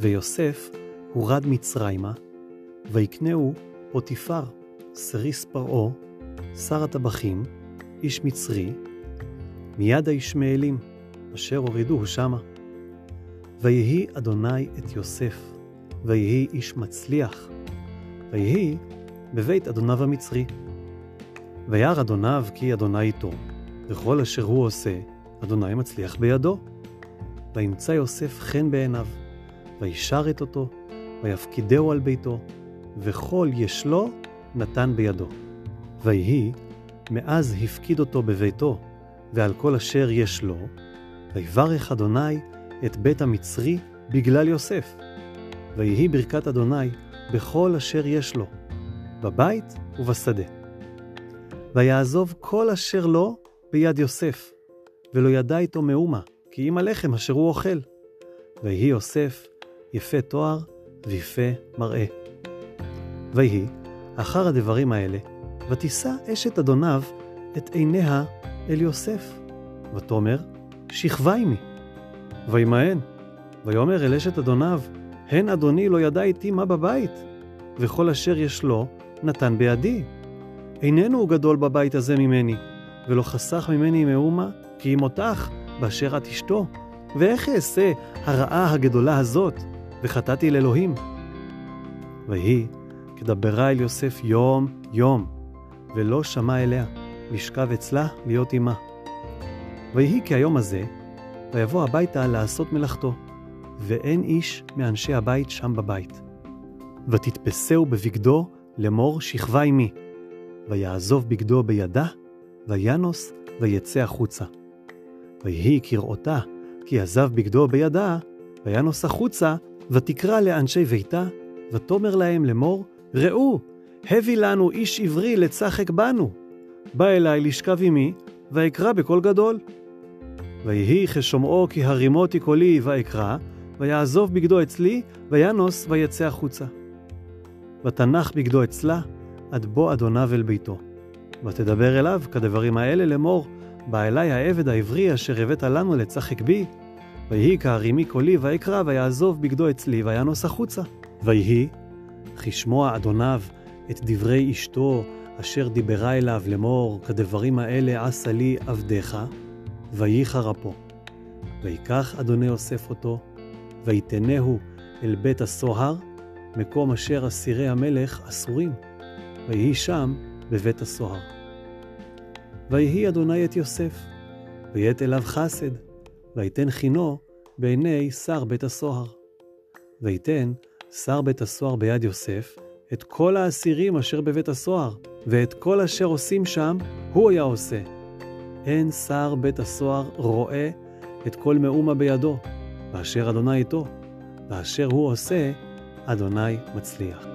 ויוסף הורד מצרימה, ויקנהו פוטיפר, סריס פרעה, שר הטבחים, איש מצרי, מיד הישמעאלים, אשר הורידוהו שמה. ויהי אדוני את יוסף, ויהי איש מצליח, ויהי בבית אדוניו המצרי. וירא אדוניו כי אדוני איתו, וכל אשר הוא עושה, אדוני מצליח בידו. וימצא יוסף חן בעיניו, וישרת אותו, ויפקידהו על ביתו, וכל ישלו נתן בידו. ויהי, מאז הפקיד אותו בביתו, ועל כל אשר יש לו, ויברך אדוני את בית המצרי בגלל יוסף. ויהי ברכת אדוני בכל אשר יש לו, בבית ובשדה. ויעזוב כל אשר לו ביד יוסף, ולא ידע איתו מאומה, כי אם הלחם אשר הוא אוכל. ויהי יוסף יפה תואר ויפה מראה. ויהי, אחר הדברים האלה, ותישא אשת אדוניו את עיניה אל יוסף, ותאמר, שכבה עמי. וימאן, ויאמר אל אשת אדוניו, הן אדוני לא ידע איתי מה בבית, וכל אשר יש לו נתן בידי. איננו הוא גדול בבית הזה ממני, ולא חסך ממני מאומה, כי אם אותך, באשר את אשתו. ואיך אעשה הרעה הגדולה הזאת, וחטאתי אל אלוהים? ויהי, כדברה אל יוסף יום יום, ולא שמע אליה, לשכב אצלה להיות עמה. ויהי כהיום הזה, ויבוא הביתה לעשות מלאכתו, ואין איש מאנשי הבית שם בבית. ותתפסהו בבגדו לאמור שכבה עמי, ויעזוב בגדו בידה, וינוס ויצא החוצה. ויהי כראותה, כי עזב בגדו בידה, וינוס החוצה, ותקרא לאנשי ביתה, ותאמר להם לאמור, ראו, הביא לנו איש עברי לצחק בנו. בא אלי לשכב עמי, ואקרא בקול גדול. ויהי כשומעו כי הרימותי קולי ואקרא, ויעזוב בגדו אצלי, וינוס ויצא החוצה. ותנח בגדו אצלה, עד בוא אדוניו אל ביתו. ותדבר אליו כדברים האלה לאמור, בא אלי העבד העברי אשר הבאת לנו לצחק בי, ויהי כהרימי קולי ואקרא, ויעזוב בגדו אצלי, וינוס החוצה. ויהי, כשמוע אדוניו את דברי אשתו, אשר דיברה אליו לאמור, כדברים האלה עשה לי עבדיך, וייחר אפו. ויקח אדוני יוסף אותו, ויתנהו אל בית הסוהר, מקום אשר אסירי המלך אסורים, ויהי שם בבית הסוהר. ויהי אדוני את יוסף, ויית אליו חסד, ויתן חינו בעיני שר בית הסוהר. ויתן שר בית הסוהר ביד יוסף את כל האסירים אשר בבית הסוהר, ואת כל אשר עושים שם, הוא היה עושה. אין שר בית הסוהר רואה את כל מאומה בידו, באשר אדוני איתו, באשר הוא עושה, אדוני מצליח.